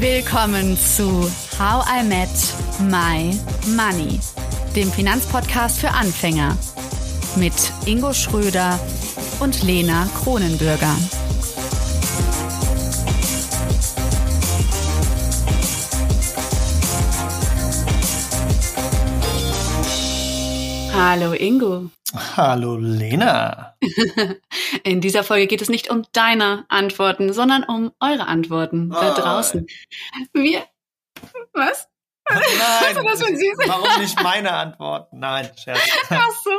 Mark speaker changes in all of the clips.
Speaker 1: Willkommen zu How I Met My Money, dem Finanzpodcast für Anfänger mit Ingo Schröder und Lena Kronenbürger. Hallo Ingo.
Speaker 2: Hallo Lena.
Speaker 1: In dieser Folge geht es nicht um deine Antworten, sondern um eure Antworten da draußen. Wir. Was?
Speaker 2: Nein, das warum nicht meine Antworten? Nein, Scherz.
Speaker 1: Ach so.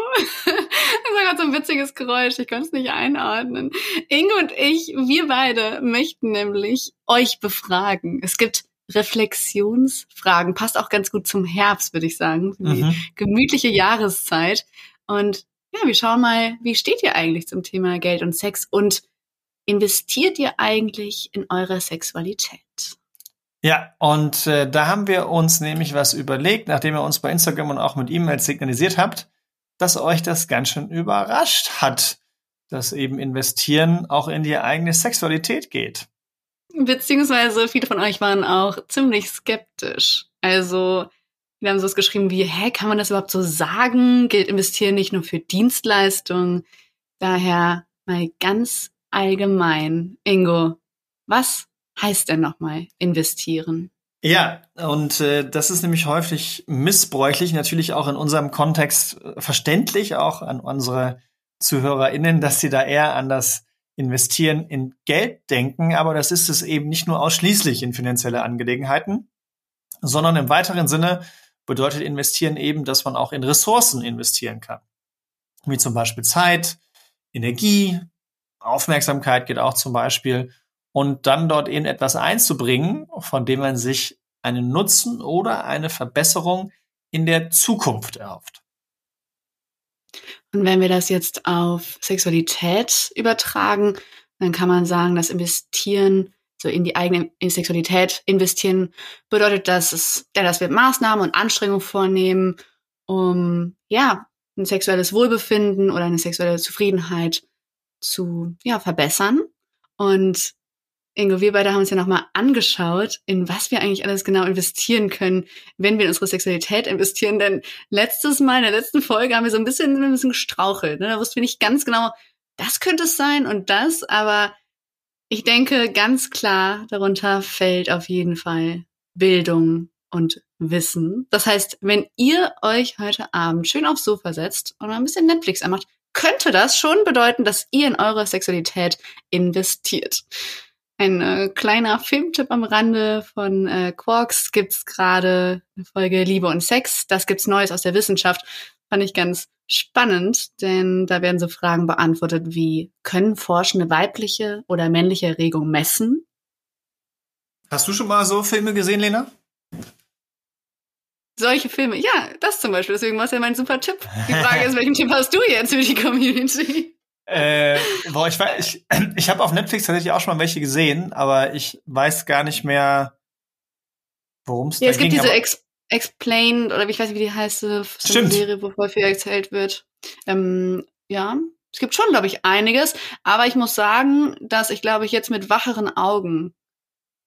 Speaker 1: Das war gerade so ein witziges Geräusch. Ich konnte es nicht einordnen. Ingo und ich, wir beide möchten nämlich euch befragen. Es gibt Reflexionsfragen. Passt auch ganz gut zum Herbst, würde ich sagen. Die mhm. gemütliche Jahreszeit. Und ja, wir schauen mal, wie steht ihr eigentlich zum Thema Geld und Sex und investiert ihr eigentlich in eure Sexualität?
Speaker 2: Ja, und äh, da haben wir uns nämlich was überlegt, nachdem ihr uns bei Instagram und auch mit E-Mails signalisiert habt, dass euch das ganz schön überrascht hat, dass eben investieren auch in die eigene Sexualität geht.
Speaker 1: Beziehungsweise viele von euch waren auch ziemlich skeptisch. Also wir haben sowas geschrieben wie, hä, kann man das überhaupt so sagen? Geld investieren nicht nur für Dienstleistungen. Daher mal ganz allgemein. Ingo, was heißt denn nochmal investieren?
Speaker 2: Ja, und äh, das ist nämlich häufig missbräuchlich, natürlich auch in unserem Kontext äh, verständlich, auch an unsere ZuhörerInnen, dass sie da eher an das Investieren in Geld denken, aber das ist es eben nicht nur ausschließlich in finanzielle Angelegenheiten, sondern im weiteren Sinne bedeutet investieren eben, dass man auch in Ressourcen investieren kann. Wie zum Beispiel Zeit, Energie, Aufmerksamkeit geht auch zum Beispiel. Und dann dort eben etwas einzubringen, von dem man sich einen Nutzen oder eine Verbesserung in der Zukunft erhofft.
Speaker 1: Und wenn wir das jetzt auf Sexualität übertragen, dann kann man sagen, dass Investieren so in die eigene Sexualität investieren, bedeutet, dass es, dass wir Maßnahmen und Anstrengungen vornehmen, um, ja, ein sexuelles Wohlbefinden oder eine sexuelle Zufriedenheit zu, ja, verbessern. Und Ingo, wir beide haben uns ja nochmal angeschaut, in was wir eigentlich alles genau investieren können, wenn wir in unsere Sexualität investieren. Denn letztes Mal, in der letzten Folge, haben wir so ein bisschen, ein bisschen gestrauchelt. Ne? Da wussten wir nicht ganz genau, das könnte es sein und das, aber ich denke, ganz klar darunter fällt auf jeden Fall Bildung und Wissen. Das heißt, wenn ihr euch heute Abend schön aufs Sofa setzt und ein bisschen Netflix anmacht, könnte das schon bedeuten, dass ihr in eure Sexualität investiert. Ein äh, kleiner Filmtipp am Rande von äh, Quarks gibt's gerade eine Folge Liebe und Sex. Das gibt's Neues aus der Wissenschaft. Fand ich ganz spannend, denn da werden so Fragen beantwortet wie, können Forschende weibliche oder männliche Erregung messen?
Speaker 2: Hast du schon mal so Filme gesehen, Lena?
Speaker 1: Solche Filme, ja, das zum Beispiel. Deswegen war es ja mein super Tipp. Die Frage ist, welchen Tipp hast du jetzt für die Community?
Speaker 2: Äh, boah, ich weiß, ich, ich habe auf Netflix tatsächlich auch schon mal welche gesehen, aber ich weiß gar nicht mehr, worum es
Speaker 1: ja,
Speaker 2: da
Speaker 1: es gibt
Speaker 2: ging,
Speaker 1: diese Ex Explained oder ich weiß nicht, wie die heißt, so eine Serie, wo häufig erzählt wird. Ähm, ja, es gibt schon, glaube ich, einiges. Aber ich muss sagen, dass ich, glaube ich, jetzt mit wacheren Augen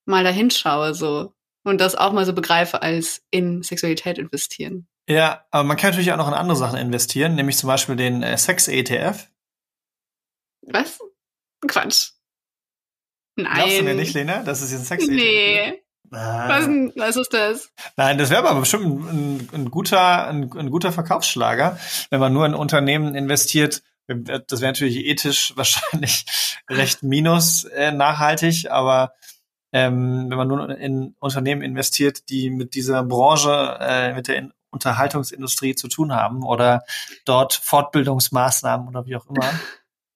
Speaker 1: mal dahin schaue so und das auch mal so begreife als in Sexualität investieren.
Speaker 2: Ja, aber man kann natürlich auch noch in andere Sachen investieren, nämlich zum Beispiel den äh, Sex-ETF.
Speaker 1: Was? Quatsch.
Speaker 2: Nein. Glaubst du mir nicht, Lena? Das ist jetzt ein Sex-ETF.
Speaker 1: Nee. Was, was ist das?
Speaker 2: Nein, das wäre aber bestimmt ein, ein guter, ein, ein, guter Verkaufsschlager, wenn man nur in Unternehmen investiert. Das wäre natürlich ethisch wahrscheinlich recht minus äh, nachhaltig, aber ähm, wenn man nur in Unternehmen investiert, die mit dieser Branche, äh, mit der Unterhaltungsindustrie zu tun haben oder dort Fortbildungsmaßnahmen oder wie auch immer.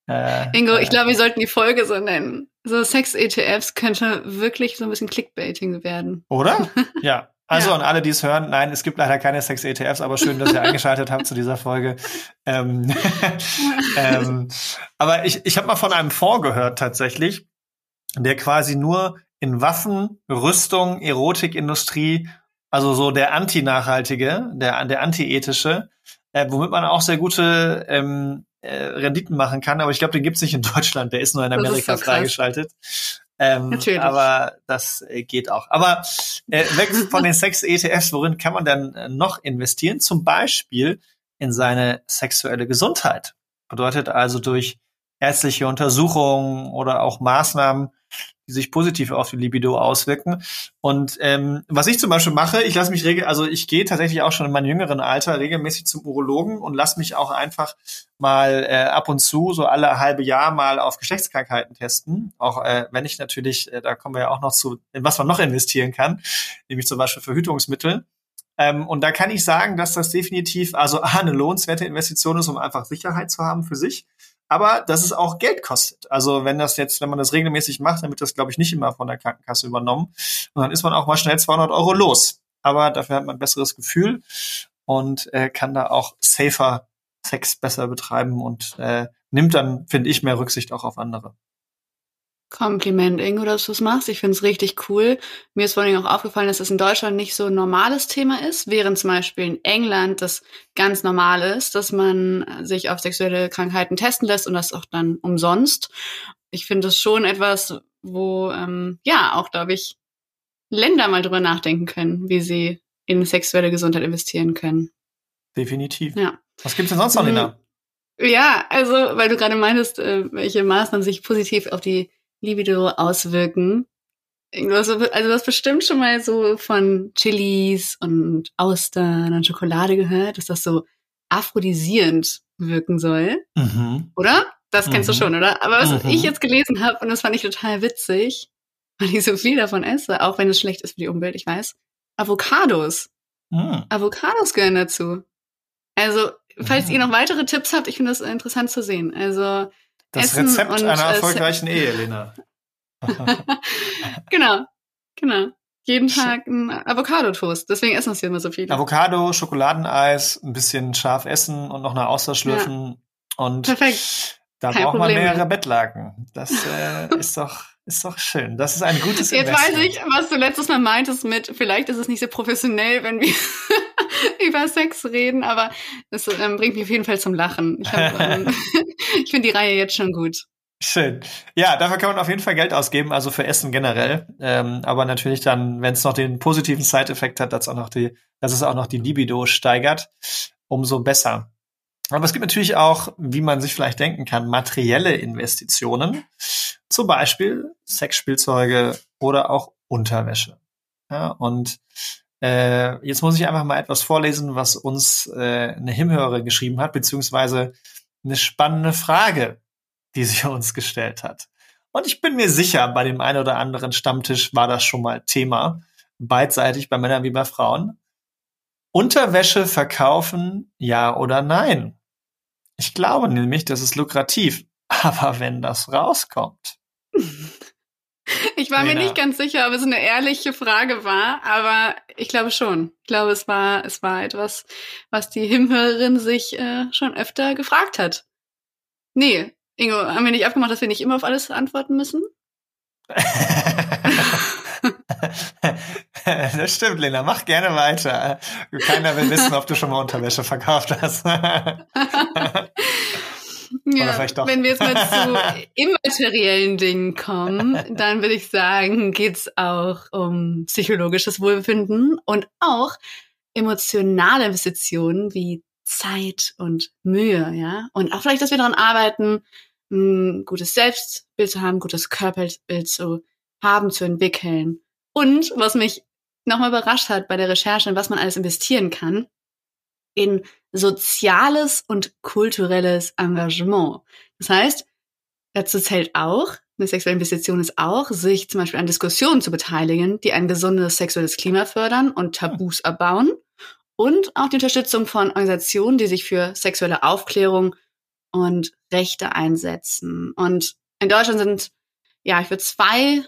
Speaker 1: Äh, Ingo, ich glaube, wir sollten die Folge so nennen. So Sex-ETFs könnte wirklich so ein bisschen Clickbaiting werden.
Speaker 2: Oder? Ja. Also ja. an alle, die es hören, nein, es gibt leider keine Sex-ETFs, aber schön, dass ihr eingeschaltet habt zu dieser Folge. Ähm, ähm, aber ich, ich habe mal von einem Fonds gehört tatsächlich, der quasi nur in Waffen, Rüstung, Erotikindustrie, also so der anti-nachhaltige, der, der anti-ethische, äh, womit man auch sehr gute ähm, äh, Renditen machen kann, aber ich glaube, den gibt's nicht in Deutschland, der ist nur in Amerika freigeschaltet. Ähm, Natürlich. Aber das äh, geht auch. Aber äh, weg von den Sex-ETFs, worin kann man denn äh, noch investieren? Zum Beispiel in seine sexuelle Gesundheit. Bedeutet also durch ärztliche Untersuchungen oder auch Maßnahmen, die sich positiv auf die Libido auswirken. Und ähm, was ich zum Beispiel mache, ich lasse mich regel, also ich gehe tatsächlich auch schon in meinem jüngeren Alter regelmäßig zum Urologen und lasse mich auch einfach mal äh, ab und zu so alle halbe Jahr mal auf Geschlechtskrankheiten testen. Auch äh, wenn ich natürlich, äh, da kommen wir ja auch noch zu, in was man noch investieren kann, nämlich zum Beispiel Verhütungsmittel. Ähm, und da kann ich sagen, dass das definitiv also eine lohnenswerte Investition ist, um einfach Sicherheit zu haben für sich aber dass es auch Geld kostet. Also wenn das jetzt, wenn man das regelmäßig macht, dann wird das, glaube ich, nicht immer von der Krankenkasse übernommen. Und dann ist man auch mal schnell 200 Euro los. Aber dafür hat man ein besseres Gefühl und äh, kann da auch safer Sex besser betreiben und äh, nimmt dann, finde ich, mehr Rücksicht auch auf andere.
Speaker 1: Kompliment, Ingo, dass du es machst. Ich finde es richtig cool. Mir ist vor allem auch aufgefallen, dass es in Deutschland nicht so ein normales Thema ist, während zum Beispiel in England das ganz normal ist, dass man sich auf sexuelle Krankheiten testen lässt und das auch dann umsonst. Ich finde das schon etwas, wo ähm, ja auch, glaube ich, Länder mal drüber nachdenken können, wie sie in sexuelle Gesundheit investieren können.
Speaker 2: Definitiv.
Speaker 1: Ja.
Speaker 2: Was gibt's denn sonst noch, Lena?
Speaker 1: Ja, also, weil du gerade meintest, äh, welche Maßnahmen sich positiv auf die Libido auswirken. Also, also du hast bestimmt schon mal so von Chilis und Austern und Schokolade gehört, dass das so aphrodisierend wirken soll. Mhm. Oder? Das kennst mhm. du schon, oder? Aber was mhm. ich jetzt gelesen habe, und das fand ich total witzig, weil ich so viel davon esse, auch wenn es schlecht ist für die Umwelt, ich weiß. Avocados. Mhm. Avocados gehören dazu. Also, falls ihr mhm. noch weitere Tipps habt, ich finde das interessant zu sehen. Also,
Speaker 2: das Essen Rezept und, einer äh, erfolgreichen Ehe, Lena.
Speaker 1: genau, genau. Jeden Tag ein Avocado-Toast. Deswegen essen es hier immer so viele.
Speaker 2: Avocado, Schokoladeneis, ein bisschen scharf essen und noch eine Auster schlürfen. Ja. Und
Speaker 1: Perfekt.
Speaker 2: da Kein braucht man mehrere mehr. Bettlaken. Das äh, ist doch ist doch schön. Das ist ein gutes
Speaker 1: Jetzt Investment. weiß ich, was du letztes Mal meintest mit, vielleicht ist es nicht so professionell, wenn wir über Sex reden, aber das ähm, bringt mich auf jeden Fall zum Lachen. Ich, ähm, ich finde die Reihe jetzt schon gut.
Speaker 2: Schön. Ja, dafür kann man auf jeden Fall Geld ausgeben, also für Essen generell. Ähm, aber natürlich dann, wenn es noch den positiven Side-Effekt hat, dass, auch noch die, dass es auch noch die Libido steigert, umso besser. Aber es gibt natürlich auch, wie man sich vielleicht denken kann, materielle Investitionen. Zum Beispiel Sexspielzeuge oder auch Unterwäsche. Ja, und äh, jetzt muss ich einfach mal etwas vorlesen, was uns äh, eine Himhörerin geschrieben hat, beziehungsweise eine spannende Frage, die sie uns gestellt hat. Und ich bin mir sicher, bei dem einen oder anderen Stammtisch war das schon mal Thema, beidseitig bei Männern wie bei Frauen. Unterwäsche verkaufen, ja oder nein? Ich glaube nämlich, das ist lukrativ. Aber wenn das rauskommt.
Speaker 1: Ich war mir nicht ganz sicher, ob es eine ehrliche Frage war, aber ich glaube schon. Ich glaube, es war, es war etwas, was die Himhörerin sich äh, schon öfter gefragt hat. Nee, Ingo, haben wir nicht abgemacht, dass wir nicht immer auf alles antworten müssen?
Speaker 2: das stimmt, Lena. Mach gerne weiter. Keiner will wissen, ob du schon mal Unterwäsche verkauft hast.
Speaker 1: Ja, wenn wir jetzt mal zu immateriellen Dingen kommen, dann würde ich sagen, geht's auch um psychologisches Wohlbefinden und auch emotionale Investitionen wie Zeit und Mühe, ja. Und auch vielleicht, dass wir daran arbeiten, ein gutes Selbstbild zu haben, ein gutes Körperbild zu haben, zu entwickeln. Und was mich nochmal überrascht hat bei der Recherche, in was man alles investieren kann, in soziales und kulturelles Engagement. Das heißt, dazu zählt auch, eine sexuelle Investition ist auch, sich zum Beispiel an Diskussionen zu beteiligen, die ein gesundes sexuelles Klima fördern und Tabus abbauen und auch die Unterstützung von Organisationen, die sich für sexuelle Aufklärung und Rechte einsetzen. Und in Deutschland sind, ja, ich würde zwei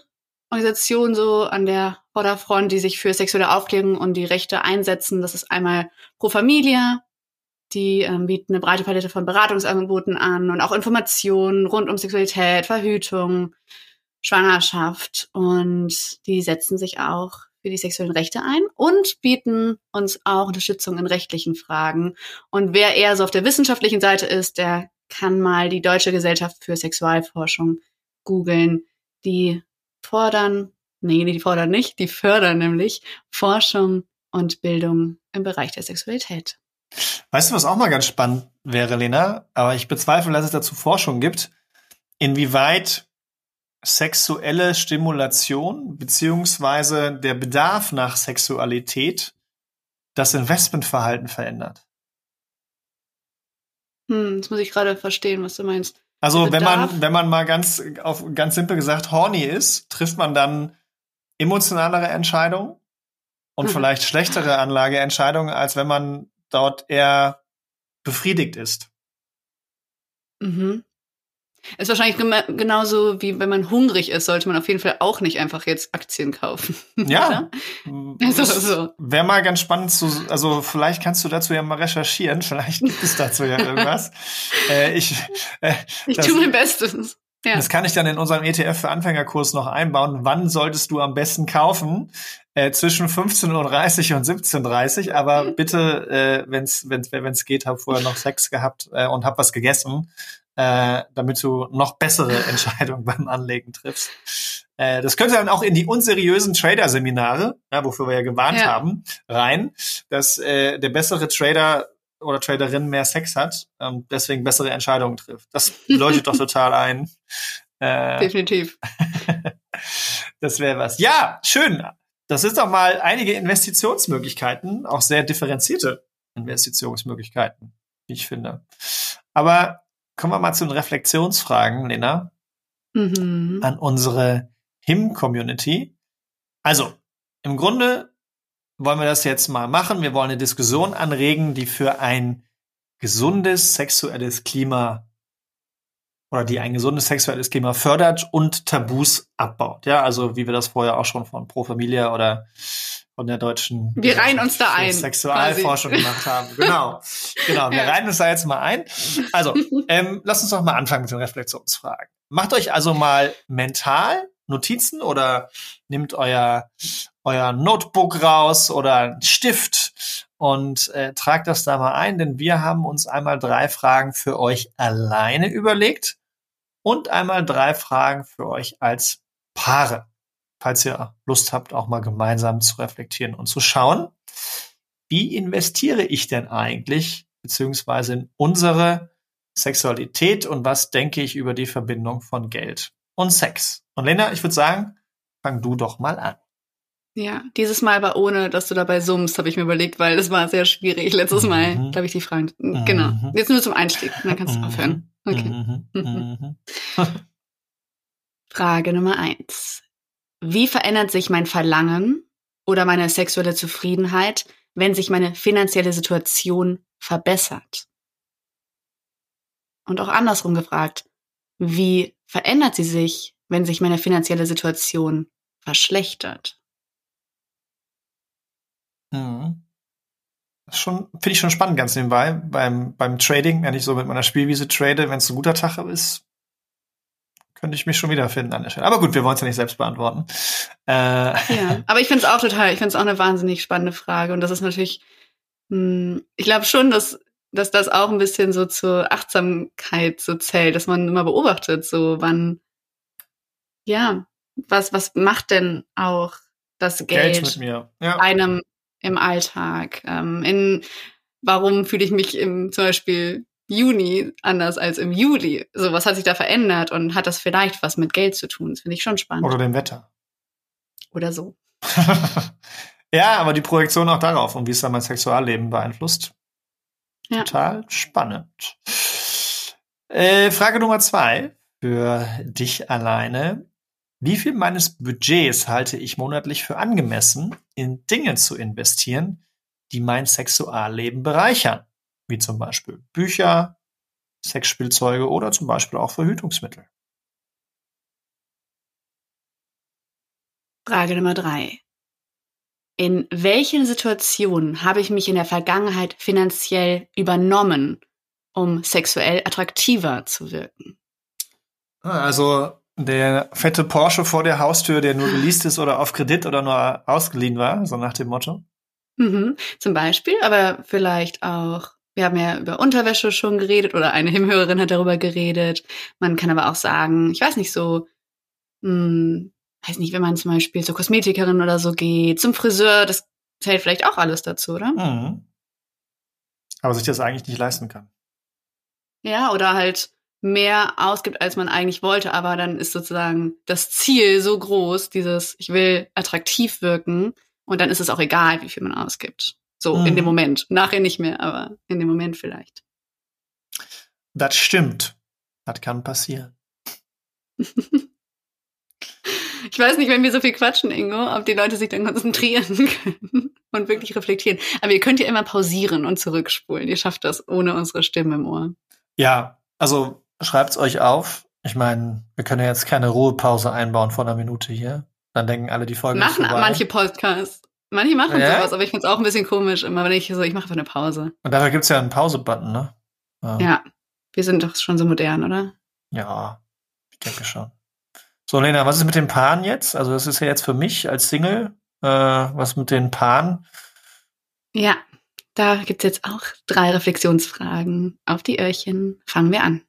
Speaker 1: Organisationen so an der Vorderfront, die sich für sexuelle Aufklärung und die Rechte einsetzen. Das ist einmal Pro Familia, die ähm, bieten eine breite Palette von Beratungsangeboten an und auch Informationen rund um Sexualität, Verhütung, Schwangerschaft und die setzen sich auch für die sexuellen Rechte ein und bieten uns auch Unterstützung in rechtlichen Fragen. Und wer eher so auf der wissenschaftlichen Seite ist, der kann mal die Deutsche Gesellschaft für Sexualforschung googeln. Die fordern, nee, die fordern nicht, die fördern nämlich Forschung und Bildung im Bereich der Sexualität.
Speaker 2: Weißt du, was auch mal ganz spannend wäre, Lena? Aber ich bezweifle, dass es dazu Forschung gibt, inwieweit sexuelle Stimulation beziehungsweise der Bedarf nach Sexualität das Investmentverhalten verändert.
Speaker 1: Hm, jetzt muss ich gerade verstehen, was du meinst.
Speaker 2: Also wenn man, wenn man mal ganz, auf, ganz simpel gesagt horny ist, trifft man dann emotionalere Entscheidungen und mhm. vielleicht schlechtere Anlageentscheidungen, als wenn man dort eher befriedigt ist.
Speaker 1: Mhm. Ist wahrscheinlich genauso wie wenn man hungrig ist, sollte man auf jeden Fall auch nicht einfach jetzt Aktien kaufen.
Speaker 2: Ja. also, so. Wäre mal ganz spannend zu, also vielleicht kannst du dazu ja mal recherchieren, vielleicht gibt es dazu ja irgendwas. äh, ich
Speaker 1: äh, ich das, tue mein Bestes.
Speaker 2: Ja. Das kann ich dann in unserem ETF für Anfängerkurs noch einbauen. Wann solltest du am besten kaufen? Äh, zwischen 15.30 Uhr und 17.30 Uhr. Aber mhm. bitte, äh, wenn es wenn's, wenn's geht, hab vorher noch Sex gehabt äh, und hab was gegessen äh, damit du noch bessere Entscheidungen beim Anlegen triffst. Äh, das könnte dann auch in die unseriösen Trader-Seminare, ja, wofür wir ja gewarnt ja. haben, rein, dass äh, der bessere Trader oder Traderin mehr Sex hat, ähm, deswegen bessere Entscheidungen trifft. Das leuchtet doch total ein.
Speaker 1: Äh, Definitiv.
Speaker 2: das wäre was. Ja, schön. Das ist doch mal einige Investitionsmöglichkeiten, auch sehr differenzierte Investitionsmöglichkeiten, wie ich finde. Aber kommen wir mal zu den Reflexionsfragen, Lena, mhm. an unsere HIM-Community. Also, im Grunde wollen wir das jetzt mal machen. Wir wollen eine Diskussion anregen, die für ein gesundes sexuelles Klima oder die ein gesundes sexuelles Klima fördert und Tabus abbaut. Ja, also wie wir das vorher auch schon von Pro Familia oder von der deutschen
Speaker 1: wir reihen uns da ein
Speaker 2: Sexualforschung quasi. gemacht haben. Genau, genau. Wir reihen uns da jetzt mal ein. Also ähm, lasst uns doch mal anfangen mit den Reflexionsfragen. Macht euch also mal mental Notizen oder nehmt euer euer Notebook raus oder einen Stift und äh, tragt das da mal ein, denn wir haben uns einmal drei Fragen für euch alleine überlegt und einmal drei Fragen für euch als Paare falls ihr Lust habt, auch mal gemeinsam zu reflektieren und zu schauen, wie investiere ich denn eigentlich, beziehungsweise in unsere Sexualität und was denke ich über die Verbindung von Geld und Sex. Und Lena, ich würde sagen, fang du doch mal an.
Speaker 1: Ja, dieses Mal aber ohne, dass du dabei summst, habe ich mir überlegt, weil das war sehr schwierig. Letztes Mal, mhm. glaube ich, die Fragen. Mhm. Genau. Jetzt nur zum Einstieg, dann kannst du mhm. aufhören. Okay. Mhm. Mhm. Frage Nummer eins. Wie verändert sich mein Verlangen oder meine sexuelle Zufriedenheit, wenn sich meine finanzielle Situation verbessert? Und auch andersrum gefragt, wie verändert sie sich, wenn sich meine finanzielle Situation verschlechtert?
Speaker 2: Mhm. Schon, finde ich schon spannend ganz nebenbei. Beim, beim Trading, wenn ich so mit meiner Spielwiese trade, wenn es ein guter Tag ist, könnte ich mich schon wiederfinden an der Stelle. Aber gut, wir wollen es ja nicht selbst beantworten.
Speaker 1: Äh. Ja, aber ich finde es auch total, ich finde es auch eine wahnsinnig spannende Frage. Und das ist natürlich, mh, hm, ich glaube schon, dass, dass das auch ein bisschen so zur Achtsamkeit so zählt, dass man immer beobachtet, so wann, ja, was, was macht denn auch das Geld,
Speaker 2: Geld
Speaker 1: ja. einem im Alltag? Ähm, in warum fühle ich mich im zum Beispiel Juni anders als im Juli. So, was hat sich da verändert und hat das vielleicht was mit Geld zu tun? Das finde ich schon spannend.
Speaker 2: Oder dem Wetter.
Speaker 1: Oder so.
Speaker 2: ja, aber die Projektion auch darauf und wie es dann mein Sexualleben beeinflusst. Ja. Total spannend. Äh, Frage Nummer zwei für dich alleine. Wie viel meines Budgets halte ich monatlich für angemessen, in Dinge zu investieren, die mein Sexualleben bereichern? wie zum Beispiel Bücher, Sexspielzeuge oder zum Beispiel auch Verhütungsmittel.
Speaker 1: Frage Nummer drei. In welchen Situationen habe ich mich in der Vergangenheit finanziell übernommen, um sexuell attraktiver zu wirken?
Speaker 2: Ah, also der fette Porsche vor der Haustür, der nur geleast ist oder auf Kredit oder nur ausgeliehen war, so nach dem Motto.
Speaker 1: Mhm, zum Beispiel, aber vielleicht auch wir haben ja über Unterwäsche schon geredet oder eine Himhörerin hat darüber geredet. Man kann aber auch sagen, ich weiß nicht so, mh, hm, weiß nicht, wenn man zum Beispiel zur Kosmetikerin oder so geht, zum Friseur, das zählt vielleicht auch alles dazu, oder?
Speaker 2: Mhm. Aber sich das eigentlich nicht leisten kann.
Speaker 1: Ja, oder halt mehr ausgibt, als man eigentlich wollte, aber dann ist sozusagen das Ziel so groß, dieses, ich will attraktiv wirken und dann ist es auch egal, wie viel man ausgibt. So, mhm. in dem mhm. Moment. Nachher nicht mehr, aber in dem Moment vielleicht.
Speaker 2: Das stimmt. Das kann passieren. ich
Speaker 1: weiß nicht, wenn wir so viel quatschen, Ingo, ob die Leute sich dann konzentrieren können und wirklich reflektieren. Aber ihr könnt ja immer pausieren und zurückspulen. Ihr schafft das ohne unsere Stimme im Ohr.
Speaker 2: Ja, also schreibt's euch auf. Ich meine, wir können ja jetzt keine Ruhepause einbauen vor einer Minute hier. Dann denken alle, die Folge
Speaker 1: Machen manche Podcasts. Manche machen ja? sowas, aber ich find's auch ein bisschen komisch, immer wenn ich so, ich mache einfach eine Pause.
Speaker 2: Und dafür gibt's ja einen Pause-Button, ne?
Speaker 1: Ja. ja. Wir sind doch schon so modern, oder?
Speaker 2: Ja, ich denke schon. So, Lena, was ist mit den Paaren jetzt? Also, das ist ja jetzt für mich als Single. Äh, was mit den Paaren?
Speaker 1: Ja, da gibt's jetzt auch drei Reflexionsfragen auf die Öhrchen. Fangen wir an.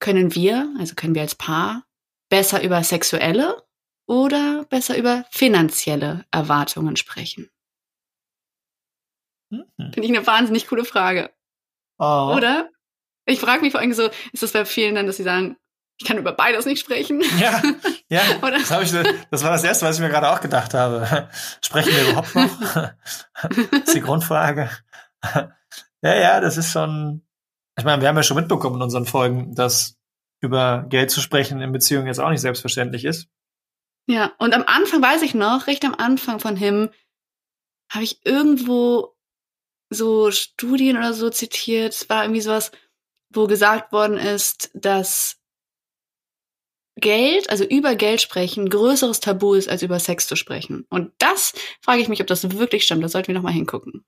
Speaker 1: Können wir, also können wir als Paar, besser über sexuelle oder besser über finanzielle Erwartungen sprechen? Mhm. Finde ich eine wahnsinnig coole Frage. Oh. Oder? Ich frage mich vor allem so, ist das bei vielen dann, dass sie sagen, ich kann über beides nicht sprechen?
Speaker 2: Ja, ja. Das, ich, das, war das Erste, was ich mir gerade auch gedacht habe. Sprechen wir überhaupt noch? das ist die Grundfrage. Ja, ja, das ist schon. Ich meine, wir haben ja schon mitbekommen in unseren Folgen, dass über Geld zu sprechen in Beziehungen jetzt auch nicht selbstverständlich ist.
Speaker 1: Ja, und am Anfang weiß ich noch, recht am Anfang von Him, habe ich irgendwo so Studien oder so zitiert. Es war irgendwie sowas, wo gesagt worden ist, dass Geld, also über Geld sprechen, größeres Tabu ist, als über Sex zu sprechen. Und das frage ich mich, ob das wirklich stimmt. Da sollten wir nochmal hingucken.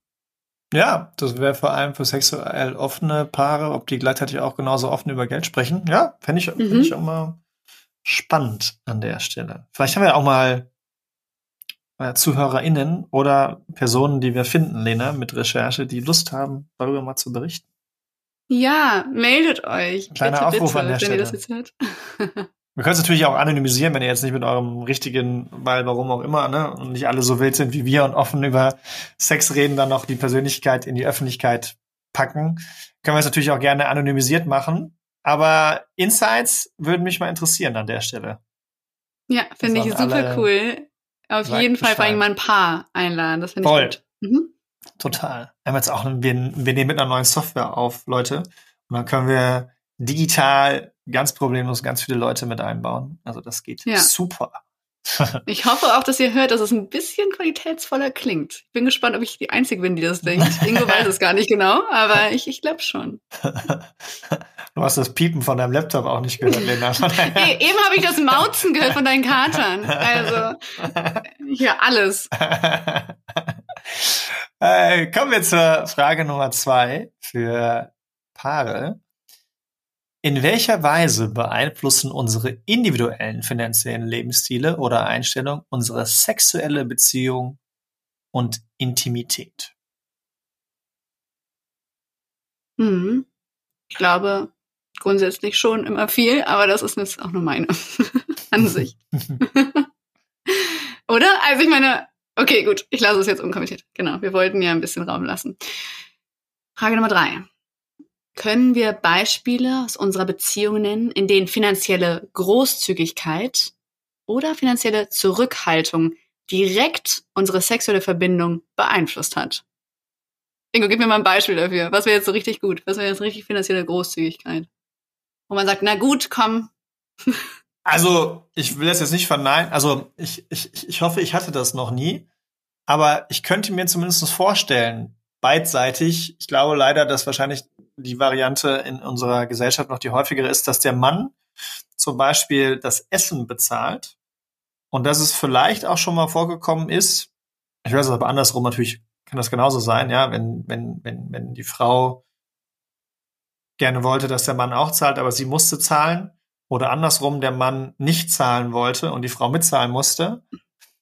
Speaker 2: Ja, das wäre vor allem für sexuell offene Paare, ob die gleichzeitig auch genauso offen über Geld sprechen. Ja, fände ich, mhm. Ich auch mal spannend an der Stelle. Vielleicht haben wir auch mal äh, ZuhörerInnen oder Personen, die wir finden, Lena, mit Recherche, die Lust haben, darüber mal zu berichten.
Speaker 1: Ja, meldet euch.
Speaker 2: Kleiner bitte, Aufruf bitte, an der Stelle. Wir können es natürlich auch anonymisieren, wenn ihr jetzt nicht mit eurem richtigen, weil warum auch immer, ne, und nicht alle so wild sind wie wir und offen über Sex reden, dann noch die Persönlichkeit in die Öffentlichkeit packen. Können wir es natürlich auch gerne anonymisiert machen. Aber Insights würden mich mal interessieren an der Stelle.
Speaker 1: Ja, finde ich super cool. Auf jeden Fall vor allem mal ein Paar einladen. Das finde ich gut. Mhm.
Speaker 2: Total. Wir, haben jetzt auch, wir, wir nehmen mit einer neuen Software auf, Leute. Und dann können wir digital ganz problemlos ganz viele Leute mit einbauen. Also das geht ja. super.
Speaker 1: ich hoffe auch, dass ihr hört, dass es ein bisschen qualitätsvoller klingt. Ich bin gespannt, ob ich die Einzige bin, die das denkt. Ingo weiß es gar nicht genau, aber ich, ich glaube schon.
Speaker 2: Du hast das Piepen von deinem Laptop auch nicht gehört, Lena.
Speaker 1: hey, eben habe ich das Mauzen gehört von deinen Katern. Also, hier alles.
Speaker 2: Äh, kommen wir zur Frage Nummer zwei für Paare. In welcher Weise beeinflussen unsere individuellen finanziellen Lebensstile oder Einstellungen unsere sexuelle Beziehung und Intimität?
Speaker 1: Hm. Ich glaube grundsätzlich schon immer viel, aber das ist jetzt auch nur meine Ansicht. Oder? Also ich meine, okay, gut, ich lasse es jetzt unkommentiert. Genau, wir wollten ja ein bisschen Raum lassen. Frage Nummer drei. Können wir Beispiele aus unserer Beziehung nennen, in denen finanzielle Großzügigkeit oder finanzielle Zurückhaltung direkt unsere sexuelle Verbindung beeinflusst hat? Ingo, gib mir mal ein Beispiel dafür. Was wäre jetzt so richtig gut? Was wäre jetzt richtig finanzielle Großzügigkeit? Wo man sagt, na gut, komm.
Speaker 2: Also, ich will das jetzt nicht verneinen. Also, ich, ich, ich hoffe, ich hatte das noch nie. Aber ich könnte mir zumindest vorstellen, beidseitig. Ich glaube leider, dass wahrscheinlich die Variante in unserer Gesellschaft noch die häufigere ist, dass der Mann zum Beispiel das Essen bezahlt und dass es vielleicht auch schon mal vorgekommen ist, ich weiß aber andersrum natürlich kann das genauso sein, ja, wenn, wenn, wenn, wenn die Frau gerne wollte, dass der Mann auch zahlt, aber sie musste zahlen oder andersrum der Mann nicht zahlen wollte und die Frau mitzahlen musste,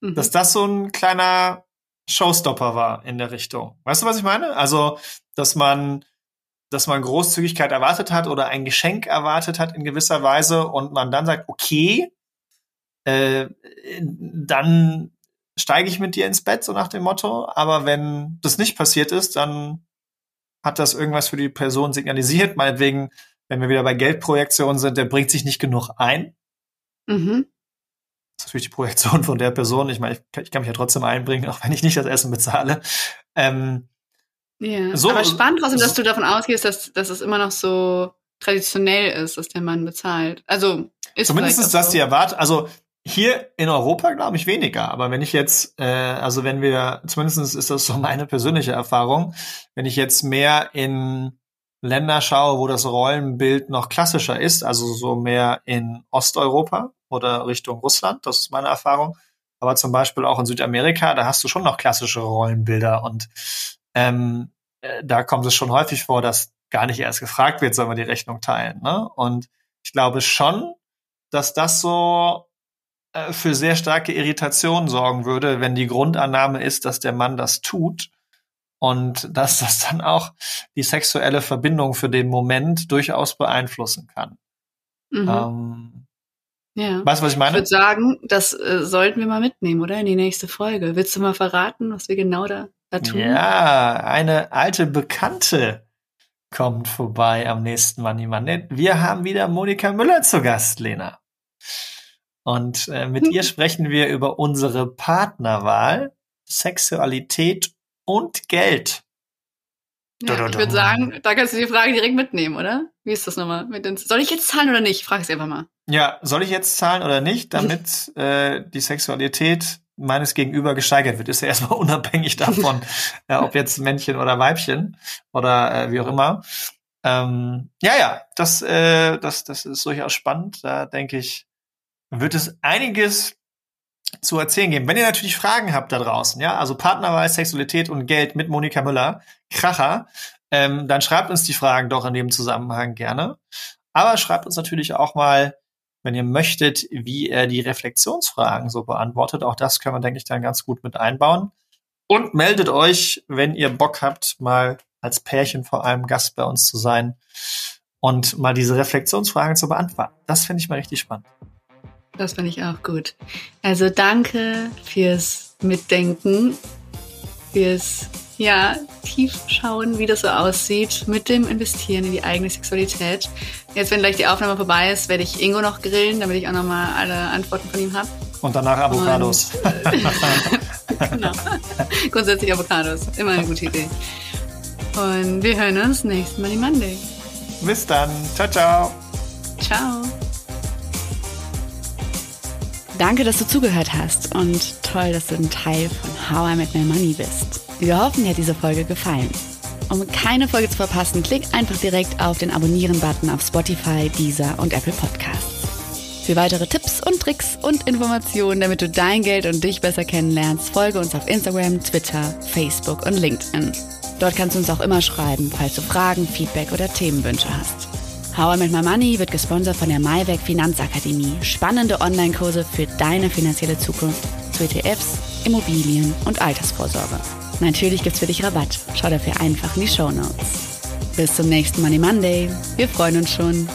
Speaker 2: mhm. dass das so ein kleiner Showstopper war in der Richtung. Weißt du, was ich meine? Also, dass man dass man Großzügigkeit erwartet hat oder ein Geschenk erwartet hat in gewisser Weise und man dann sagt, okay, äh, dann steige ich mit dir ins Bett, so nach dem Motto. Aber wenn das nicht passiert ist, dann hat das irgendwas für die Person signalisiert. Meinetwegen, wenn wir wieder bei Geldprojektionen sind, der bringt sich nicht genug ein. Mhm. Das ist natürlich die Projektion von der Person. Ich meine, ich, ich, kann mich ja trotzdem einbringen, auch wenn ich nicht das Essen bezahle. Ähm,
Speaker 1: ja, so, aber spannend trotzdem, so, dass du davon ausgehst, dass, dass es immer noch so traditionell ist, dass der Mann bezahlt. Also
Speaker 2: ist zumindest ist das so. die Erwartung. Also hier in Europa glaube ich weniger, aber wenn ich jetzt, äh, also wenn wir, zumindest ist das so meine persönliche Erfahrung, wenn ich jetzt mehr in Länder schaue, wo das Rollenbild noch klassischer ist, also so mehr in Osteuropa oder Richtung Russland, das ist meine Erfahrung, aber zum Beispiel auch in Südamerika, da hast du schon noch klassische Rollenbilder und ähm, äh, da kommt es schon häufig vor, dass gar nicht erst gefragt wird, soll man die Rechnung teilen. Ne? Und ich glaube schon, dass das so äh, für sehr starke Irritation sorgen würde, wenn die Grundannahme ist, dass der Mann das tut und dass das dann auch die sexuelle Verbindung für den Moment durchaus beeinflussen kann. Mhm. Ähm,
Speaker 1: ja. Weißt du, was ich meine? Ich würde sagen, das äh, sollten wir mal mitnehmen, oder? In die nächste Folge. Willst du mal verraten, was wir genau da, da tun?
Speaker 2: Ja, eine alte Bekannte kommt vorbei am nächsten Money Monday. Wir haben wieder Monika Müller zu Gast, Lena. Und äh, mit ihr sprechen wir über unsere Partnerwahl, Sexualität und Geld.
Speaker 1: Ja, ich würde sagen, da kannst du die Frage direkt mitnehmen, oder? Wie ist das nochmal? Mit den, soll ich jetzt zahlen oder nicht? Frag es einfach mal.
Speaker 2: Ja, soll ich jetzt zahlen oder nicht, damit äh, die Sexualität meines Gegenüber gesteigert wird? Ist ja erstmal unabhängig davon, äh, ob jetzt Männchen oder Weibchen oder äh, wie auch immer. Ähm, ja, ja, das, äh, das, das ist durchaus spannend. Da denke ich, wird es einiges zu erzählen geben. Wenn ihr natürlich Fragen habt da draußen, ja, also Partnerwahl, Sexualität und Geld mit Monika Müller, Kracher, ähm, dann schreibt uns die Fragen doch in dem Zusammenhang gerne. Aber schreibt uns natürlich auch mal, wenn ihr möchtet, wie er die Reflexionsfragen so beantwortet. Auch das können wir, denke ich, dann ganz gut mit einbauen. Und meldet euch, wenn ihr Bock habt, mal als Pärchen vor allem Gast bei uns zu sein und mal diese Reflexionsfragen zu beantworten. Das finde ich mal richtig spannend.
Speaker 1: Das finde ich auch gut. Also danke fürs Mitdenken, fürs ja, tief schauen, wie das so aussieht mit dem Investieren in die eigene Sexualität. Jetzt, wenn gleich die Aufnahme vorbei ist, werde ich Ingo noch grillen, damit ich auch nochmal alle Antworten von ihm habe.
Speaker 2: Und danach Avocados.
Speaker 1: Und, genau. Grundsätzlich Avocados. Immer eine gute Idee. Und wir hören uns nächsten Money Monday.
Speaker 2: Bis dann. Ciao, ciao.
Speaker 1: Ciao. Danke, dass du zugehört hast und toll, dass du ein Teil von How I Met My Money bist. Wir hoffen, dir hat diese Folge gefallen. Um keine Folge zu verpassen, klick einfach direkt auf den Abonnieren-Button auf Spotify, Deezer und Apple Podcasts. Für weitere Tipps und Tricks und Informationen, damit du dein Geld und dich besser kennenlernst, folge uns auf Instagram, Twitter, Facebook und LinkedIn. Dort kannst du uns auch immer schreiben, falls du Fragen, Feedback oder Themenwünsche hast. How I My Money wird gesponsert von der Maiwerk Finanzakademie. Spannende Online-Kurse für deine finanzielle Zukunft zu ETFs, Immobilien und Altersvorsorge. Natürlich gibt's für dich Rabatt. Schau dafür einfach in die Show Notes. Bis zum nächsten Money Monday. Wir freuen uns schon.